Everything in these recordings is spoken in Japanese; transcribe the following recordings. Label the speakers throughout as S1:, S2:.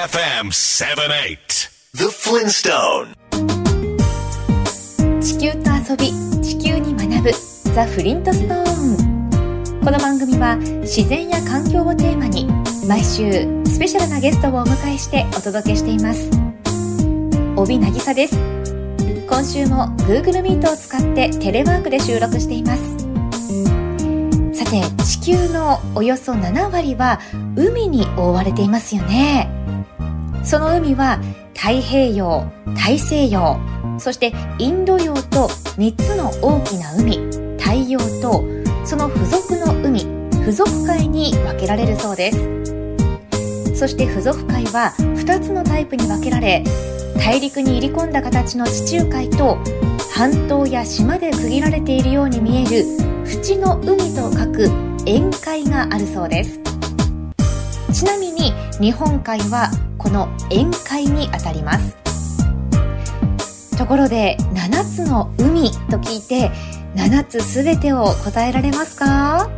S1: AFM 78 The Flintstone
S2: 地球と遊び地球に学ぶザ・フリントストーンこの番組は自然や環境をテーマに毎週スペシャルなゲストをお迎えしてお届けしています。帯渚です。今週も Google Meet を使ってテレワークで収録しています。さて地球のおよそ7割は海に覆われていますよねその海は太平洋大西洋そしてインド洋と3つの大きな海太陽とその付属の海付属海に分けられるそうです。そして付属海は2つのタイプに分けられ大陸に入り込んだ形の地中海と半島や島で区切られているように見える縁の海と書く沿海があるそうです。ちなみに日本海はの沿海にあたります。ところで7つの海と聞いて7つすべてを答えられますか？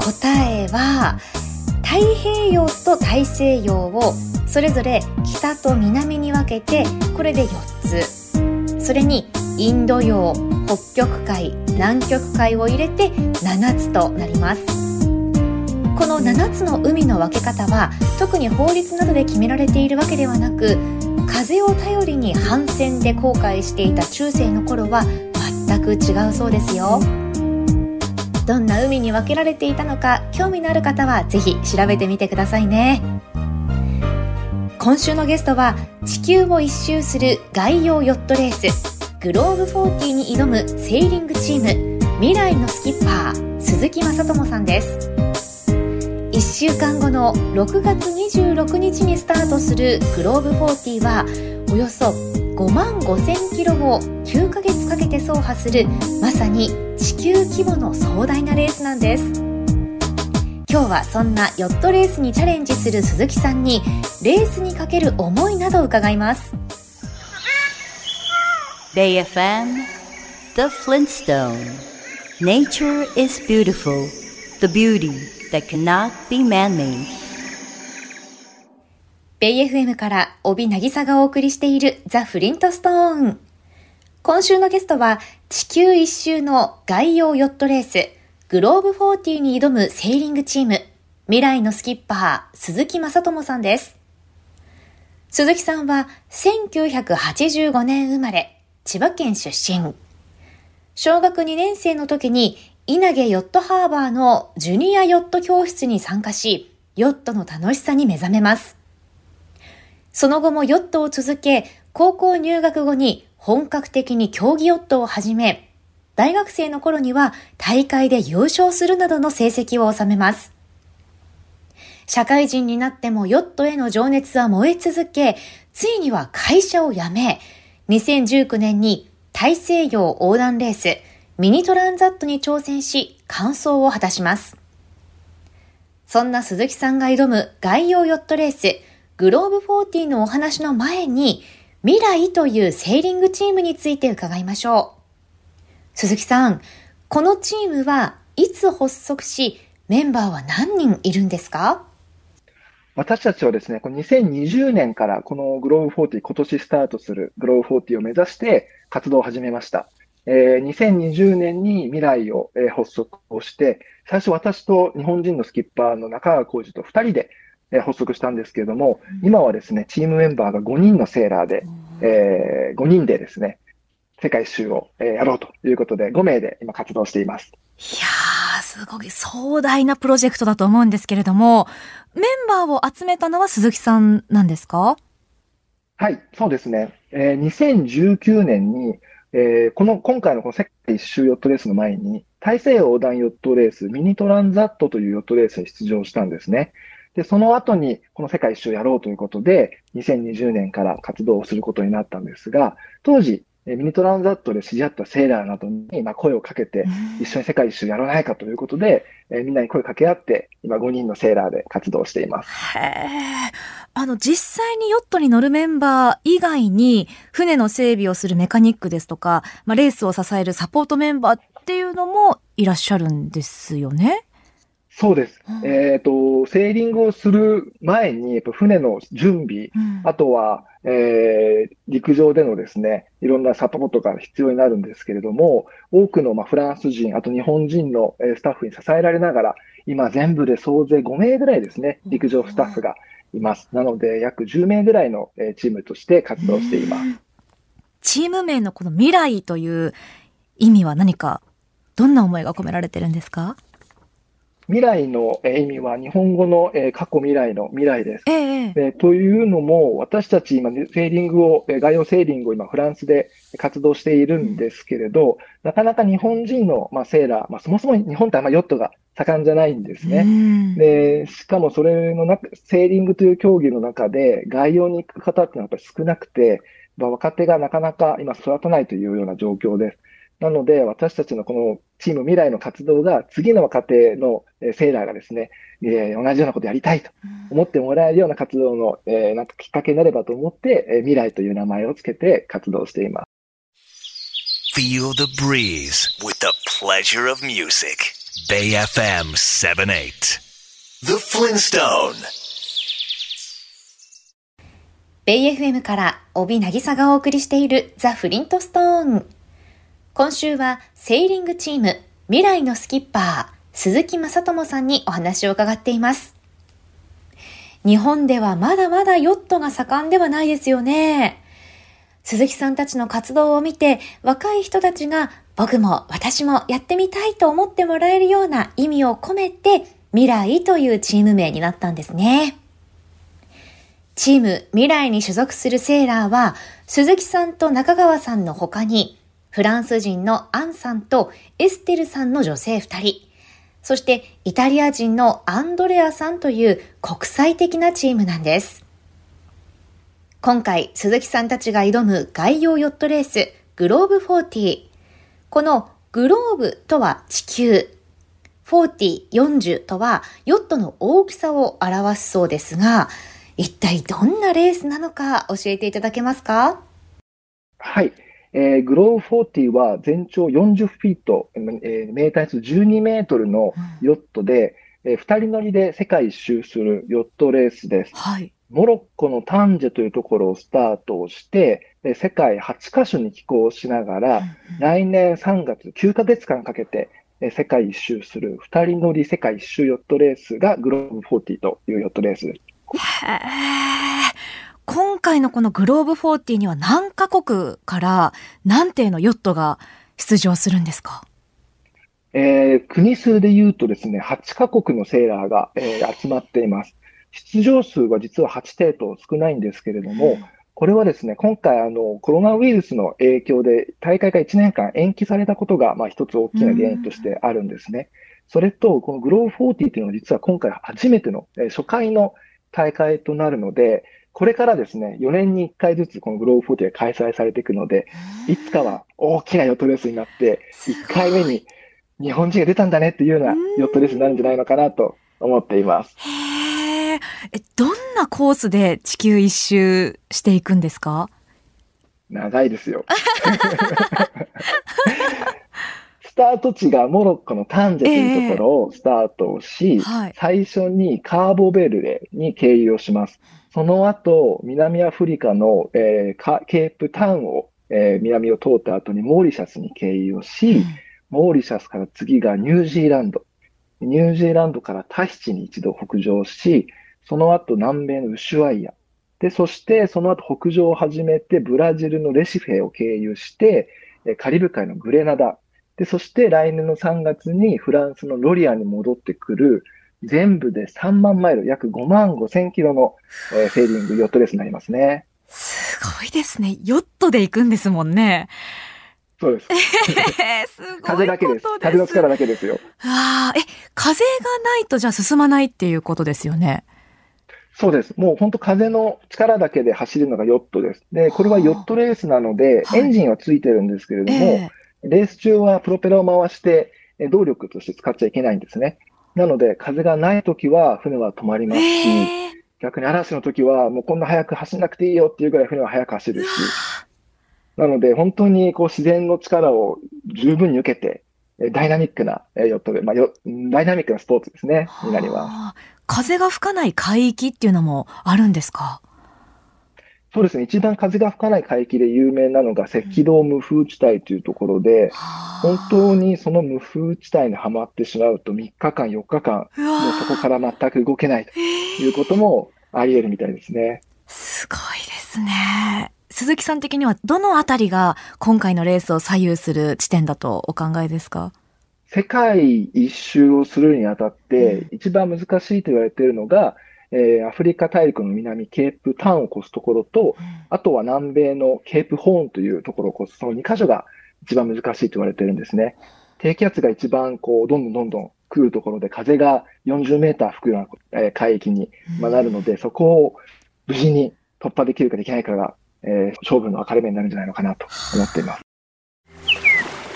S2: 答えは太平洋と大西洋をそれぞれ北と南に分けてこれで4つ。それにインド洋北極海南極海を入れて7つとなります。の7つの海の分け方は特に法律などで決められているわけではなく風を頼りに帆船で航海していた中世の頃は全く違うそうですよ。どんな海に分けられていたのか興味のある方はぜひ調べてみてくださいね。今週のゲストは地球を一周する外洋ヨットレースグローブ40に挑むセーリングチーム未来のスキッパー鈴木正智さんです。1週間後の6月26日にスタートするグローブ40はおよそ5万5000キロを9ヶ月かけて走破するまさに地球規模の壮大なレースなんです。今日はそんなヨットレースにチャレンジする鈴木さんにレースにかける思いなどを伺います。
S3: BayFM The Flintstone. Nature is beautiful. The beauty that cannot be man-made.
S2: ベイ FM から帯渚がお送りしているザ・フリントストーン今週のゲストは地球一周の外洋ヨットレースグローブ40に挑むセーリングチーム未来のスキッパー鈴木正智さんです。鈴木さんは1985年生まれ千葉県出身。小学2年生の時に稲毛ヨットハーバーのジュニアヨット教室に参加し、ヨットの楽しさに目覚めます。その後もヨットを続け、高校入学後に本格的に競技ヨットを始め、大学生の頃には大会で優勝するなどの成績を収めます。社会人になってもヨットへの情熱は燃え続け、ついには会社を辞め、2019年に大西洋横断レースミニトランザットに挑戦し完走を果たします。そんな鈴木さんが挑む外洋ヨットレースグローブ40のお話の前に未来というセーリングチームについて伺いましょう。鈴木さん、このチームはいつ発足しメンバーは何人いるんですか？
S4: 私たちはですね、この2020年からこのグローブ40、今年スタートするグローブ40を目指して活動を始めました。えー、2020年に未来を、えー、発足をして、最初私と日本人のスキッパーの中川浩二と2人で、えー、発足したんですけれども、うん、今はですね、チームメンバーが5人のセーラーで、うん、えー、5人でですね、世界一周を、えー、やろうということで、5名で今活動しています。
S5: いやー、すごい壮大なプロジェクトだと思うんですけれども、メンバーを集めたのは鈴木さんなんですか？
S4: はい、そうですね。えー、2019年に、えー、この、今回のこの世界一周ヨットレースの前に、大西洋横断ヨットレース、ミニトランザットというヨットレースに出場したんですね。で、その後に、この世界一周をやろうということで、2020年から活動をすることになったんですが、当時、ミニトランザットで知り合ったセーラーなどに、まあ、声をかけて、一緒に世界一周やらないかということで、えー、みんなに声かけ合って、今5人のセーラーで活動しています。
S5: へあの、実際にヨットに乗るメンバー以外に、船の整備をするメカニックですとか、まあ、レースを支えるサポートメンバーっていうのもいらっしゃるんですよね？
S4: そうです。
S5: うん
S4: えっと、セーリングをする前に、やっぱ船の準備、
S5: うん
S4: あとは、えー陸上でのですね、いろんなサポートが必要になるんですけれども、多くのまあフランス人、あと日本人のえースタッフに支えられながら、今全部で総勢5名ぐらいですね、陸上スタッフがいます。なので、約10名ぐらいのえーチームとして活動しています。
S5: チーム名のこの未来という意味は何か、どんな思いが込められてるんですか？
S4: 未来のえー意味は日本語のえー過去未来の未来です。
S5: え
S4: というのも、私たち今、ね、セーリングを、えー外洋セーリングを今、フランスで活動しているんですけれど、なかなか日本人の、まあ、セーラー、まあ、そもそも日本ってあんまヨットが盛んじゃないんです
S5: う
S4: ね。
S5: ん
S4: で、しかもそれの中、セーリングという競技の中で、外洋に行く方っていうのはやっぱり少なくて、まあ、若手がなかなか今育たないというような状況です。なので、私たちのこのチーム未来の活動が、次の若手のえーセーラーがですね、えー同じようなことやりたいと思ってもらえるような活動の、えーなんかきっかけになればと思って、えー未来という名前をつけて活動しています。
S1: Feel the breeze with the pleasure of music. Bay FM 78. The Flintstone.
S2: ベイ FM から帯渚がお送りしているザ・フリントストーン。今週はセーリングチーム未来のスキッパー鈴木正智さんにお話を伺っています。日本ではまだまだヨットが盛んではないですよね。鈴木さんたちの活動を見て若い人たちが僕も私もやってみたいと思ってもらえるような意味を込めて未来というチーム名になったんですね。チーム未来に所属するセーラーは、鈴木さんと中川さんの他に、フランス人のアンさんとエステルさんの女性二人、そしてイタリア人のアンドレアさんという国際的なチームなんです。今回、鈴木さんたちが挑む外洋ヨットレース、グローブ40。このグローブとは地球、40、40とはヨットの大きさを表すそうですが、一体どんなレースなのか教えていただけますか？
S4: はい。えーグローブ40は全長40フィート、えーメーター数12メートルのヨットで、えー二人乗りで世界一周するヨットレースです。
S5: はい。
S4: モロッコのタンジェというところをスタートをして、で世界8カ所に寄港しながら、来年3月9ヶ月間かけて、えー世界一周する二人乗り世界一周ヨットレースがグローブ40というヨットレースです。
S5: へー今回のこのグローブ40には何カ国から何艇のヨットが出場するんですか？
S4: えー国数で言うとですね、8カ国のセーラーが、えー集まっています。出場数は実は8艇と少ないんですけれども、これはですね、今回あのコロナウイルスの影響で大会が1年間延期されたことが、まあ一つ大きな原因としてあるんですね。それと、このグローブ40っていうのは実は今回初めての、えー初回の大会となるので、これからですね、4年に1回ずつこのグローブ40が開催されていくので、いつかは大きなヨットレースになって、1回目に日本人が出たんだねっていうようなヨットレースになるんじゃないのかなと思っています。
S5: へーえ、どんなコースで地球一周していくんですか？
S4: 長いですよ。スタート地がモロッコのタンジェというところをスタートをし、
S5: はい
S4: 最初にカーボベルデに経由をします。その後、南アフリカの、えーカケープタウンを、えー南を通った後にモーリシャスに経由をし、モーリシャスから次がニュージーランド。ニュージーランドからタヒチに一度北上し、その後南米のウシュアイア。で、そしてその後北上を始めてブラジルのレシフェを経由して、えーカリブ海のグレナダ。で、そして来年の3月にフランスのロリアンに戻ってくる、全部で3万マイル、約5万5千キロの、えーセーリングヨットレースになりますね。
S5: すごいですね。ヨットで行くんですもんね。
S4: そうです。
S5: えーすごい。
S4: 風だけです。風の力だけですよ。
S5: ああ、え、風がないとじゃあ進まないっていうことですよね。
S4: そうです。もう本当風の力だけで走るのがヨットです。で、これはヨットレースなので、
S5: はい
S4: エンジンはついてるんですけれども、
S5: え
S4: レース中はプロペラを回してえ動力として使っちゃいけないんですね。なので、風がないときは船は止まり
S5: え
S4: ますし、
S5: ええ
S4: 逆に嵐の時はもうこんな早く走んなくていいよっていうぐらい船は速く走るし、なので本当にこう自然の力を十分に受けて、ダイナミックなヨットで、まあ、ダイナミックなスポーツですね、になります。
S5: 風が吹かない海域っていうのもあるんですか？
S4: そうですね。一番風が吹かない海域で有名なのが赤道無風地帯というところで、本当にその無風地帯にはまってしまうと3日間、4日間、もうそこから全く動けないということもあり得るみたいですね。
S5: すごいですね。鈴木さん的にはどのあたりが今回のレースを左右する地点だとお考えですか？
S4: 世界一周をするにあたって一番難しいと言われているのが、えー、アフリカ大陸の南、ケープタウンを越すところと、あとは南米のケープホーンというところを越す、その2箇所が一番難しいと言われているんですね。低気圧が一番こう、どんどんどんどん来るところで、風が40メーター吹くような、えー、海域に、まなるので、そこを無事に突破できるかできないかが、えー、勝負の分かれ目になるんじゃないのかなと思っています。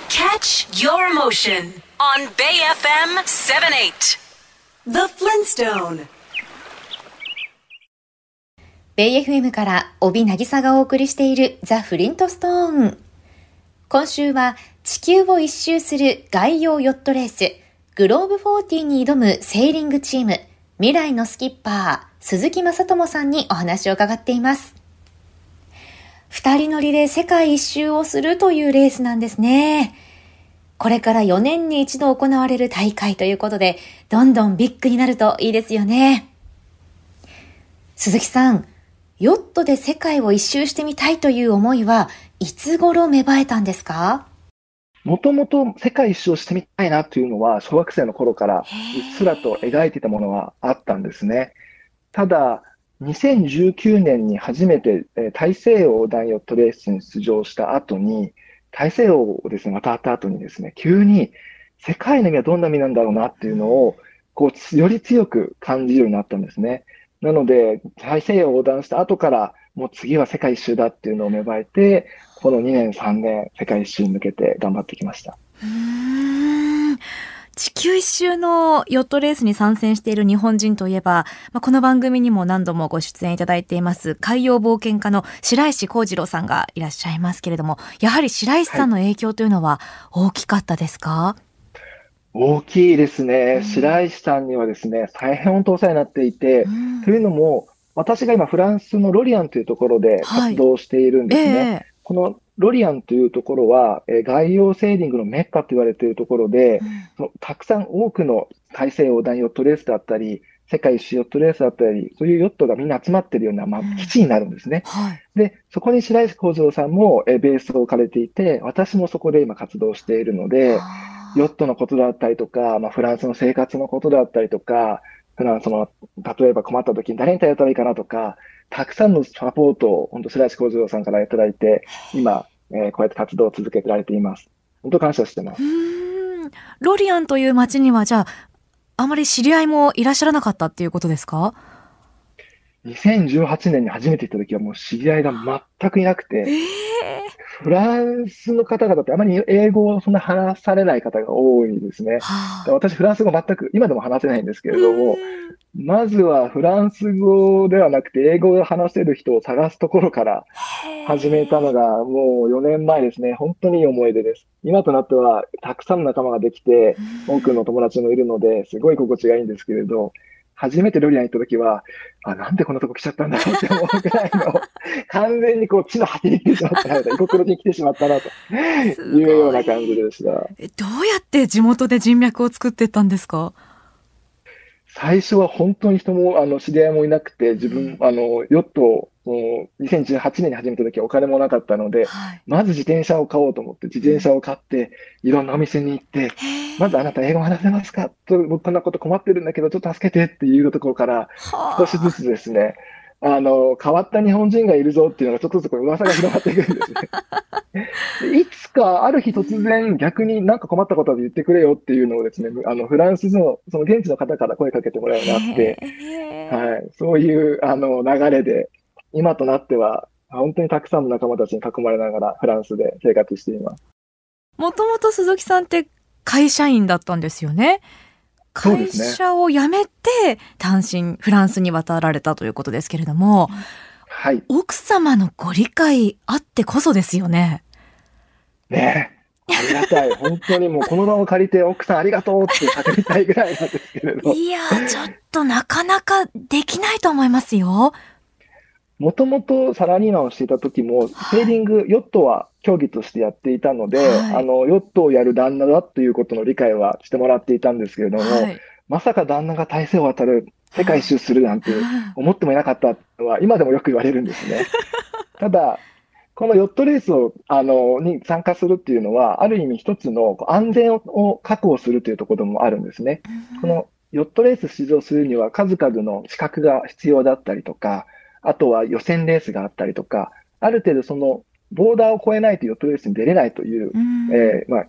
S1: Catch your emotion on Bay FM 78.
S2: The Flintstone ベイ FM から帯渚がお送りしているザ・フリントストーン。今週は地球を一周する外洋ヨットレース、グローブ40に挑むセーリングチーム、未来のスキッパー、鈴木正智さんにお話を伺っています。二人乗りで世界一周をするというレースなんですね。これから4年に一度行われる大会ということで、どんどんビッグになるといいですよね。鈴木さん、ヨットで世界を一周してみたいという思いはいつ頃芽生えたんですか？
S4: もともと世界一周をしてみたいなというのは小学生の頃からうっすらと描いていたものはあったんですね。ただ、2019年に初めて大西洋横断ヨットレースに出場した後に、大西洋をですね、渡った後にですね、急に世界の意味はどんな意味なんだろうなっていうのを、こう、より強く感じるようになったんですね。なので、大西洋を横断した後から、もう次は世界一周だっていうのを芽生えて、この2年、3年、世界一周に向けて頑張ってきました。
S5: 地球一周のヨットレースに参戦している日本人といえば、まあ、この番組にも何度もご出演いただいています海洋冒険家の白石幸次郎さんがいらっしゃいますけれども、やはり白石さんの影響というのは大きかったですか、はい
S4: 大きいですね。白石さんにはですね、大変本当お世話になっていて、うん、というのも、私が今フランスのロリアンというところで活動しているんですね。はいえ。ー、このロリアンというところは、えー、外洋セーリングのメッカと言われているところで、うん、そのたくさん多くの大西洋横断ヨットレースだったり、世界一周ヨットレースだったり、そういうヨットがみんな集まっているような、まあ、基地になるんですね。うんはい、で、そこに白石幸次郎さんも、えー、ベースを置かれていて、私もそこで今活動しているので、ヨットのことだったりとか、まあ、フランスの生活のことだったりとか、普段その、例えば困った時に誰に頼ったらいいかなとか、たくさんのサポートを、本当白石幸次郎さんからいただいて、今、えー、こうやって活動を続けてられています。本当感謝してます。
S5: ロリアンという街には、じゃあ、あまり知り合いもいらっしゃらなかったっていうことですか？
S4: 2018年に初めて行った時はもう知り合いが全くいなくて、
S5: えー、
S4: フランスの方々ってあまり英語をそんな話されない方が多いですね。はあ、私フランス語全く今でも話せないんですけれども、まずはフランス語ではなくて英語で話せる人を探すところから始めたのがもう4年前ですね。本当にいい思い出です。今となってはたくさんの仲間ができて、多くの友達もいるので、すごい心地がいいんですけれど、初めてロリアン行った時は、あ、なんでこんなとこ来ちゃったんだろうって思うぐらいの、完全にこう地の果てに来てしまったなと、異国に来てしまったなというような感じでした。
S5: どうやって地元で人脈を作ってたんですか？
S4: 最初は本当に人も、あの、知り合いもいなくて、自分、あの、ヨットを、2018年に始めた時はお金もなかったので、はい、まず自転車を買おうと思って、自転車を買って、いろんなお店に行って、まずあなた英語話せますか？と、僕こんなこと困ってるんだけど、ちょっと助けてっていうところから、少しずつですね、あの、変わった日本人がいるぞっていうのがちょっとずつ噂が広がっていくんですね。いつかある日突然逆になんか困ったことで言ってくれよっていうのをですね、あの、フランスの、その現地の方から声かけてもらうようになって、はい、そういうあの流れで、今となっては本当にたくさんの仲間たちに囲まれながらフランスで生活しています。
S5: もともと鈴木さんって会社員だったんですよね。会社を辞めて単身フランスに渡られたということですけれども、
S4: はい、
S5: 奥様のご理解あってこそですよね。
S4: ねありがたい。本当にもうこの場を借りて奥さんありがとうって叫びたいぐらいなんですけれど。
S5: いやちょっとなかなかできないと思いますよ。
S4: もともとサラリーマンをしていた時も、セーリング、ヨットは競技としてやっていたので、はい、あの、ヨットをやる旦那だということの理解はしてもらっていたんですけれども、はい、まさか旦那が大西を渡る、世界一周するなんて思ってもいなかったのは、今でもよく言われるんですね。ただ、このヨットレースを、あの、に参加するっていうのは、ある意味一つの安全を確保するというところもあるんですね。このヨットレース出場するには数々の資格が必要だったりとか、あとは予選レースがあったりとか、ある程度そのボーダーを超えないとヨットレースに出れないという、うん、えー、まあ、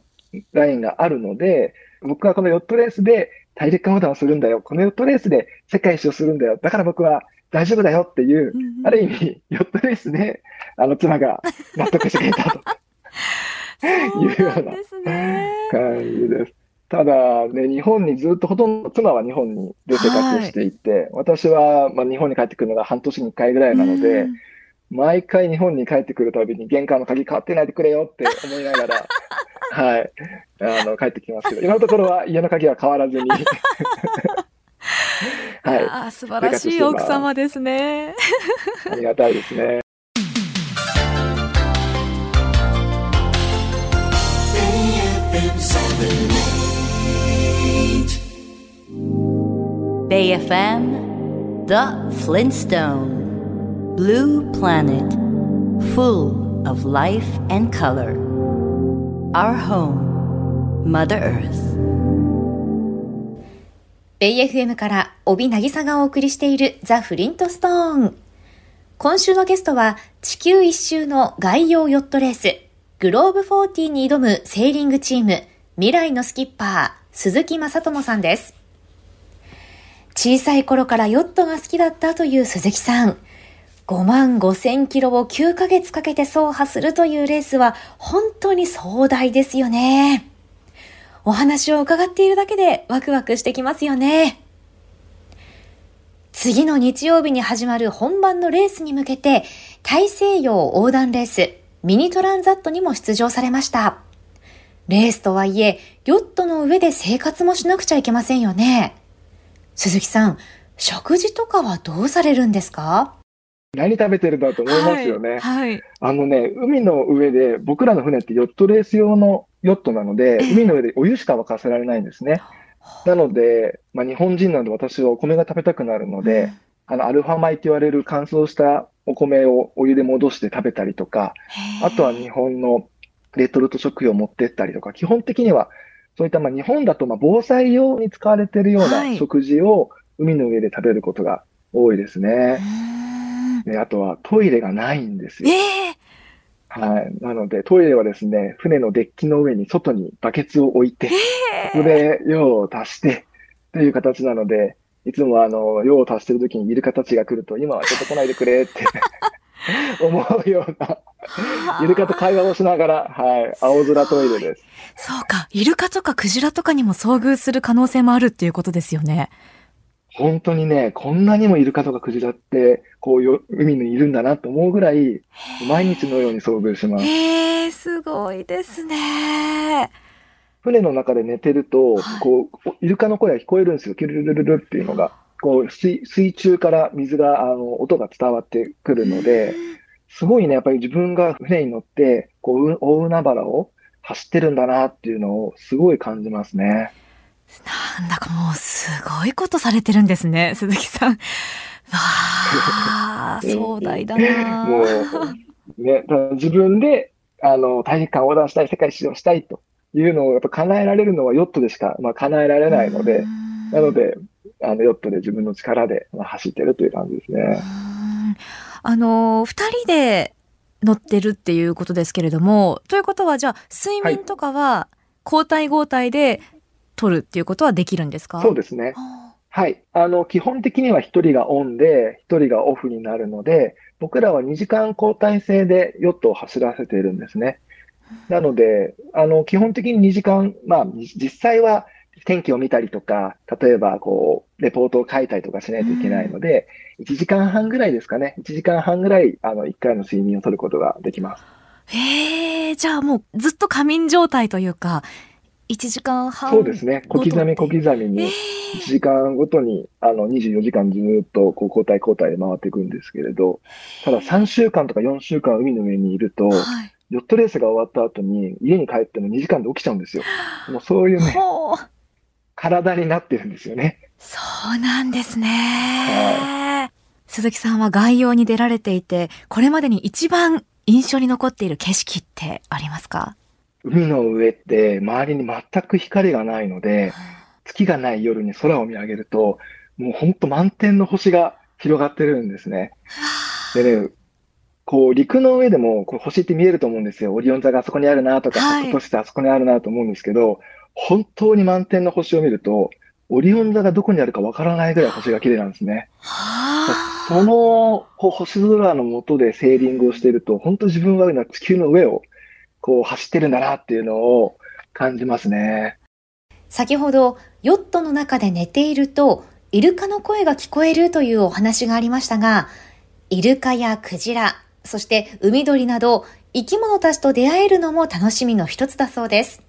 S4: ラインがあるので、僕はこのヨットレースで大陸間横断をするんだよ。このヨットレースで世界一周するんだよ。だから僕は大丈夫だよっていう、うんうん、ある意味、ヨットレースで、あの、妻が 納得してくれたというような感じです。ただ、ね、日本にずっとほとんど妻は日本にで生活していて、はい、私は、まあ、日本に帰ってくるのが半年に1回ぐらいなので、毎回日本に帰ってくるたびに玄関の鍵変わってないでくれよって思いながら、はい、あの、帰ってきますけど、今のところは家の鍵は変わらずに
S5: はい。あ素晴らしい奥様ですね。
S4: ありがたいですね。
S3: Bay FM, The Flintstone, Blue Planet, full of life and color. Our home, Mother Earth.
S2: ベイ FM から帯渚がお送りしているザ・フリントストーン。今週のゲストは地球一周の外洋ヨットレース、グローブ40に挑むセーリングチーム、未来のスキッパー、鈴木正智さんです。小さい頃からヨットが好きだったという鈴木さん。5万5千キロを9ヶ月かけて走破するというレースは本当に壮大ですよね。お話を伺っているだけでワクワクしてきますよね。次の日曜日に始まる本番のレースに向けて、大西洋横断レース、ミニトランザットにも出場されました。レースとはいえ、ヨットの上で生活もしなくちゃいけませんよね。鈴木さん、食事とかはどうされるんですか？
S4: 何食べてるんだと思いますよね。はい、はい、あのね、海の上で僕らの船ってヨットレース用のヨットなので、海の上でお湯しか沸かせられないんですね。なので、まあ、日本人なので私はお米が食べたくなるので、あの、アルファ米って言われる乾燥したお米をお湯で戻して食べたりとか、あとは日本のレトルト食品を持ってったりとか、基本的にはそういったまあ日本だとまあ防災用に使われているような食事を海の上で食べることが多いですね。であとはトイレがないんですよ。えー、はい。なので、トイレはですね、船のデッキの上に外にバケツを置いて、えー、そこで用を足してという形なので、いつもあの、用を足してる時にイルカたちが来ると、今はちょっと来ないでくれって 思うような、イルカと会話をしながら、はい、青空トイレです。
S5: そうか、イルカとかクジラとかにも遭遇する可能性もあるっていうことですよね。
S4: 本当にね、こんなにもイルカとかクジラって、こうよ、海にいるんだなと思うぐらい、毎日のように遭遇します。
S5: へえ、すごいですね。
S4: 船の中で寝てると、こう、イルカの声が聞こえるんですよ。キュルルルルっていうのが。こう水、水中から水が、あの、音が伝わってくるので、すごいね、やっぱり自分が船に乗って、こう、大海原を走ってるんだなっていうのをすごい感じますね。
S5: なんだかもうすごいことされてるんですね、鈴木さん。わあ、壮大だな。も
S4: う、ね、自分で、あの、大陸間横断したい、世界史上したいというのをやっぱ叶えられるのはヨットでしか、まあ、叶えられないので、なので、あの、ヨットで自分の力で、まあ、走ってるという感じですね。
S5: あの、二人で乗ってるっていうことですけれども、ということは、じゃあ、睡眠とかは、交代交代で取るっていうことはできるんですか？
S4: そうですね。はい。あの、基本的には一人がオンで、一人がオフになるので、僕らは2時間交代制でヨットを走らせているんですね。なので、あの、基本的に2時間、まあ、実際は天気を見たりとか、例えば、こう、レポートを書いたりとかしないといけないので、1時間半ぐらいですかね。1時間半ぐらい、あの、1回の睡眠を取ることができます。
S5: へえ、じゃあもうずっと仮眠状態というか、1時間半
S4: そうですね。小刻み小刻みに、1時間ごとに、あの、24時間ずっと、こう、交代交代で回っていくんですけれど、ただ3週間とか4週間海の上にいると、はい、ヨットレースが終わった後に、家に帰っても2時間で起きちゃうんですよ。もうそういうね、体になってるんですよね。
S5: そうなんですね。はい、鈴木さんは概要に出られていて、これまでに一番印象に残っている景色ってありますか？
S4: 海の上って周りに全く光がないので、月がない夜に空を見上げると、もうほんと満天の星が広がってるんですね。でね、こう陸の上でもこう星って見えると思うんですよ。オリオン座があそこにあるなとか、はい、としてあそこにあるなと思うんですけど、本当に満天の星を見ると、オリオン座がどこにあるかわからないぐらい星が綺麗なんですね。その星空の下でセーリングをしていると、本当自分は地球の上をこう走ってるんだなっていうのを感じますね。
S2: 先ほど、ヨットの中で寝ていると、イルカの声が聞こえるというお話がありましたが、イルカやクジラ、そして海鳥など生き物たちと出会えるのも楽しみの一つだそうです。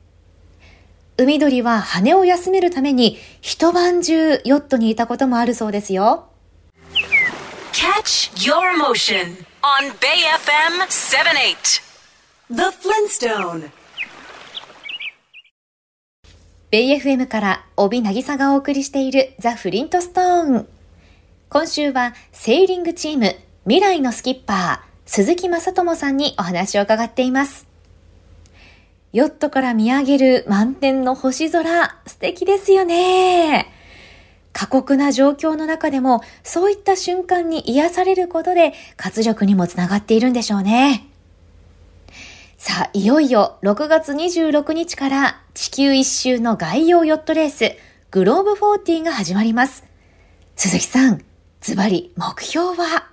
S2: 海鳥は羽を休めるために一晩中ヨットにいたこともあるそうですよ。Catch your motion on Bay FM 78. The Flintstone ベイ FM から帯渚がお送りしているザ・フリントストーン。今週はセーリングチーム未来のスキッパー鈴木正智さんにお話を伺っています。ヨットから見上げる満天の星空、素敵ですよね。過酷な状況の中でも、そういった瞬間に癒されることで活力にもつながっているんでしょうね。さあ、いよいよ6月26日から地球一周の概要ヨットレース、グローブ40が始まります。鈴木さん、ズバリ目標は？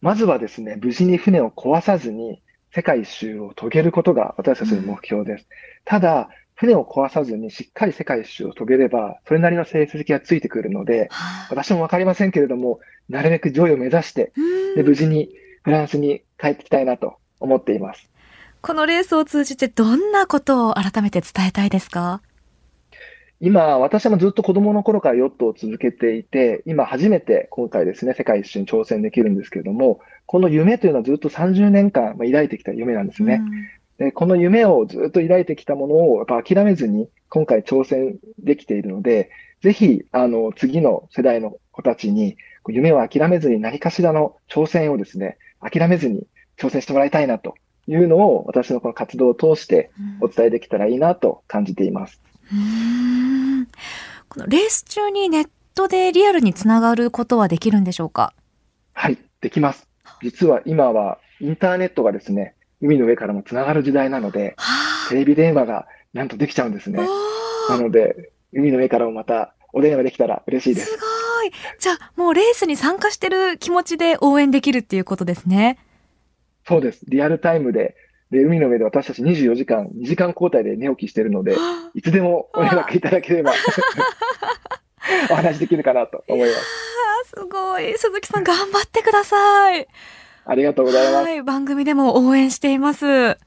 S4: まずはですね、無事に船を壊さずに世界一周を遂げることが私たちの目標です。うん、ただ、船を壊さずにしっかり世界一周を遂げれば、それなりの成績がついてくるので、私もわかりませんけれども、なるべく上位を目指して、で無事にフランスに帰ってきたいなと思っています。
S5: このレースを通じてどんなことを改めて伝えたいですか？
S4: 今、私もずっと子供の頃からヨットを続けていて、今初めて今回ですね、世界一周に挑戦できるんですけれども、この夢というのはずっと30年間抱いてきた夢なんですね。うん、でこの夢をずっと抱いてきたものをやっぱ諦めずに今回挑戦できているので、ぜひ、あの、次の世代の子たちに夢を諦めずに何かしらの挑戦をですね、諦めずに挑戦してもらいたいなというのを私のこの活動を通してお伝えできたらいいなと感じています。
S5: うんこのレース中にネットでリアルにつながることはできるんでしょうか？
S4: はい、できます。実は今はインターネットがですね、海の上からもつながる時代なので、テレビ電話がなんとできちゃうんですね。なので、海の上からもまたお電話できたら嬉しいです。
S5: すごい。じゃあ、もうレースに参加してる気持ちで応援できるっていうことですね。
S4: そうです。リアルタイムで、で、海の上で私たち24時間、2時間交代で寝起きしてるので、いつでもお連絡いただければ お話できるかなと思います。
S5: すごい。鈴木さん頑張ってください。
S4: ありがとうございます。は
S5: い、番組でも応援しています。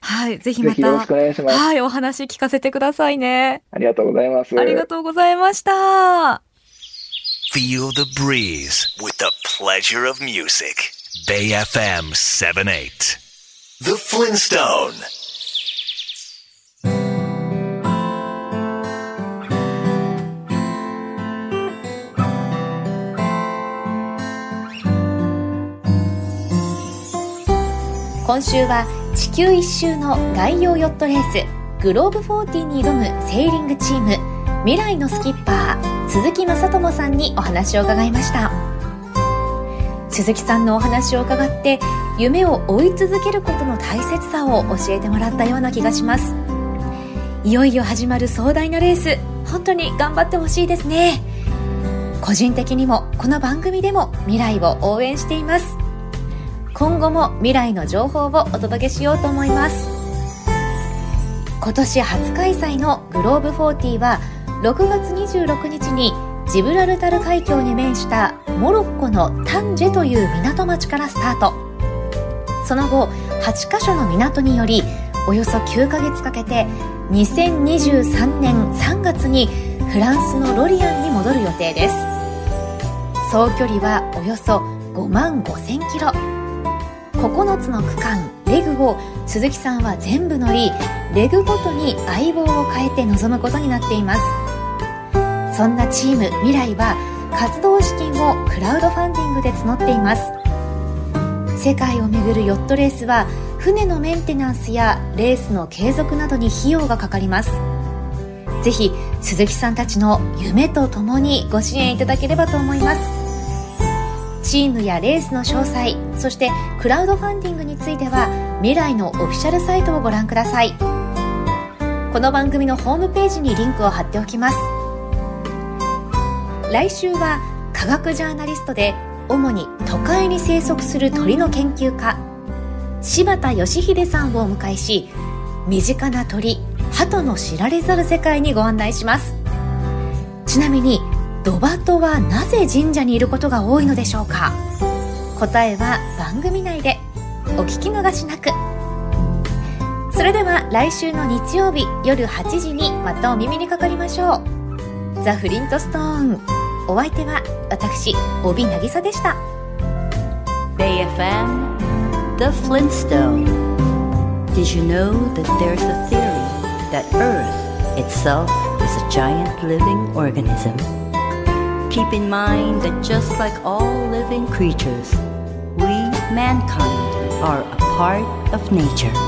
S5: はい、ぜひまた。
S4: よろしくお願いします。
S5: はい、お話聞かせてくださいね。
S4: ありがとうございます。
S5: ありがとうございました。
S1: Feel the breeze with the pleasure of music. Bay FM 78. The Flintstone.
S2: 今週は地球一周の概要ヨットレースグローブ40に挑むセーリングチーム未来のスキッパー鈴木正智さんにお話を伺いました。鈴木さんのお話を伺って夢を追い続けることの大切さを教えてもらったような気がします。いよいよ始まる壮大なレース本当に頑張ってほしいですね。個人的にもこの番組でも未来を応援しています。今後も未来の情報をお届けしようと思います。今年初開催のグローブ40は6月26日にジブラルタル海峡に面したモロッコのタンジェという港町からスタート。その後8カ所の港によりおよそ9ヶ月かけて2023年3月にフランスのロリアンに戻る予定です。総距離はおよそ5万5000キロ。9つの区間レグを鈴木さんは全部乗りレグごとに相棒を変えて臨むことになっています。そんなチーム未来は活動資金をクラウドファンディングで募っています。世界を巡るヨットレースは船のメンテナンスやレースの継続などに費用がかかります。ぜひ鈴木さんたちの夢とともにご支援いただければと思います。チームやレースの詳細そしてクラウドファンディングについては未来のオフィシャルサイトをご覧ください。この番組のホームページにリンクを貼っておきます。来週は科学ジャーナリストで主に都会に生息する鳥の研究家柴田義秀さんをお迎えし身近な鳥鳩の知られざる世界にご案内します。ちなみにドバトはなぜ神社にいることが多いのでしょうか答えは番組内でお聞き逃しなくそれでは来週の日曜日夜8時にまたお耳にかかりましょうザ・フリントストーンお相手は私帯渚でした
S3: BayFM The Flintstone Did you know that there's a theory that Earth itself is a giant living organism? Keep in mind that just like all living creatures, we, mankind, are a part of nature.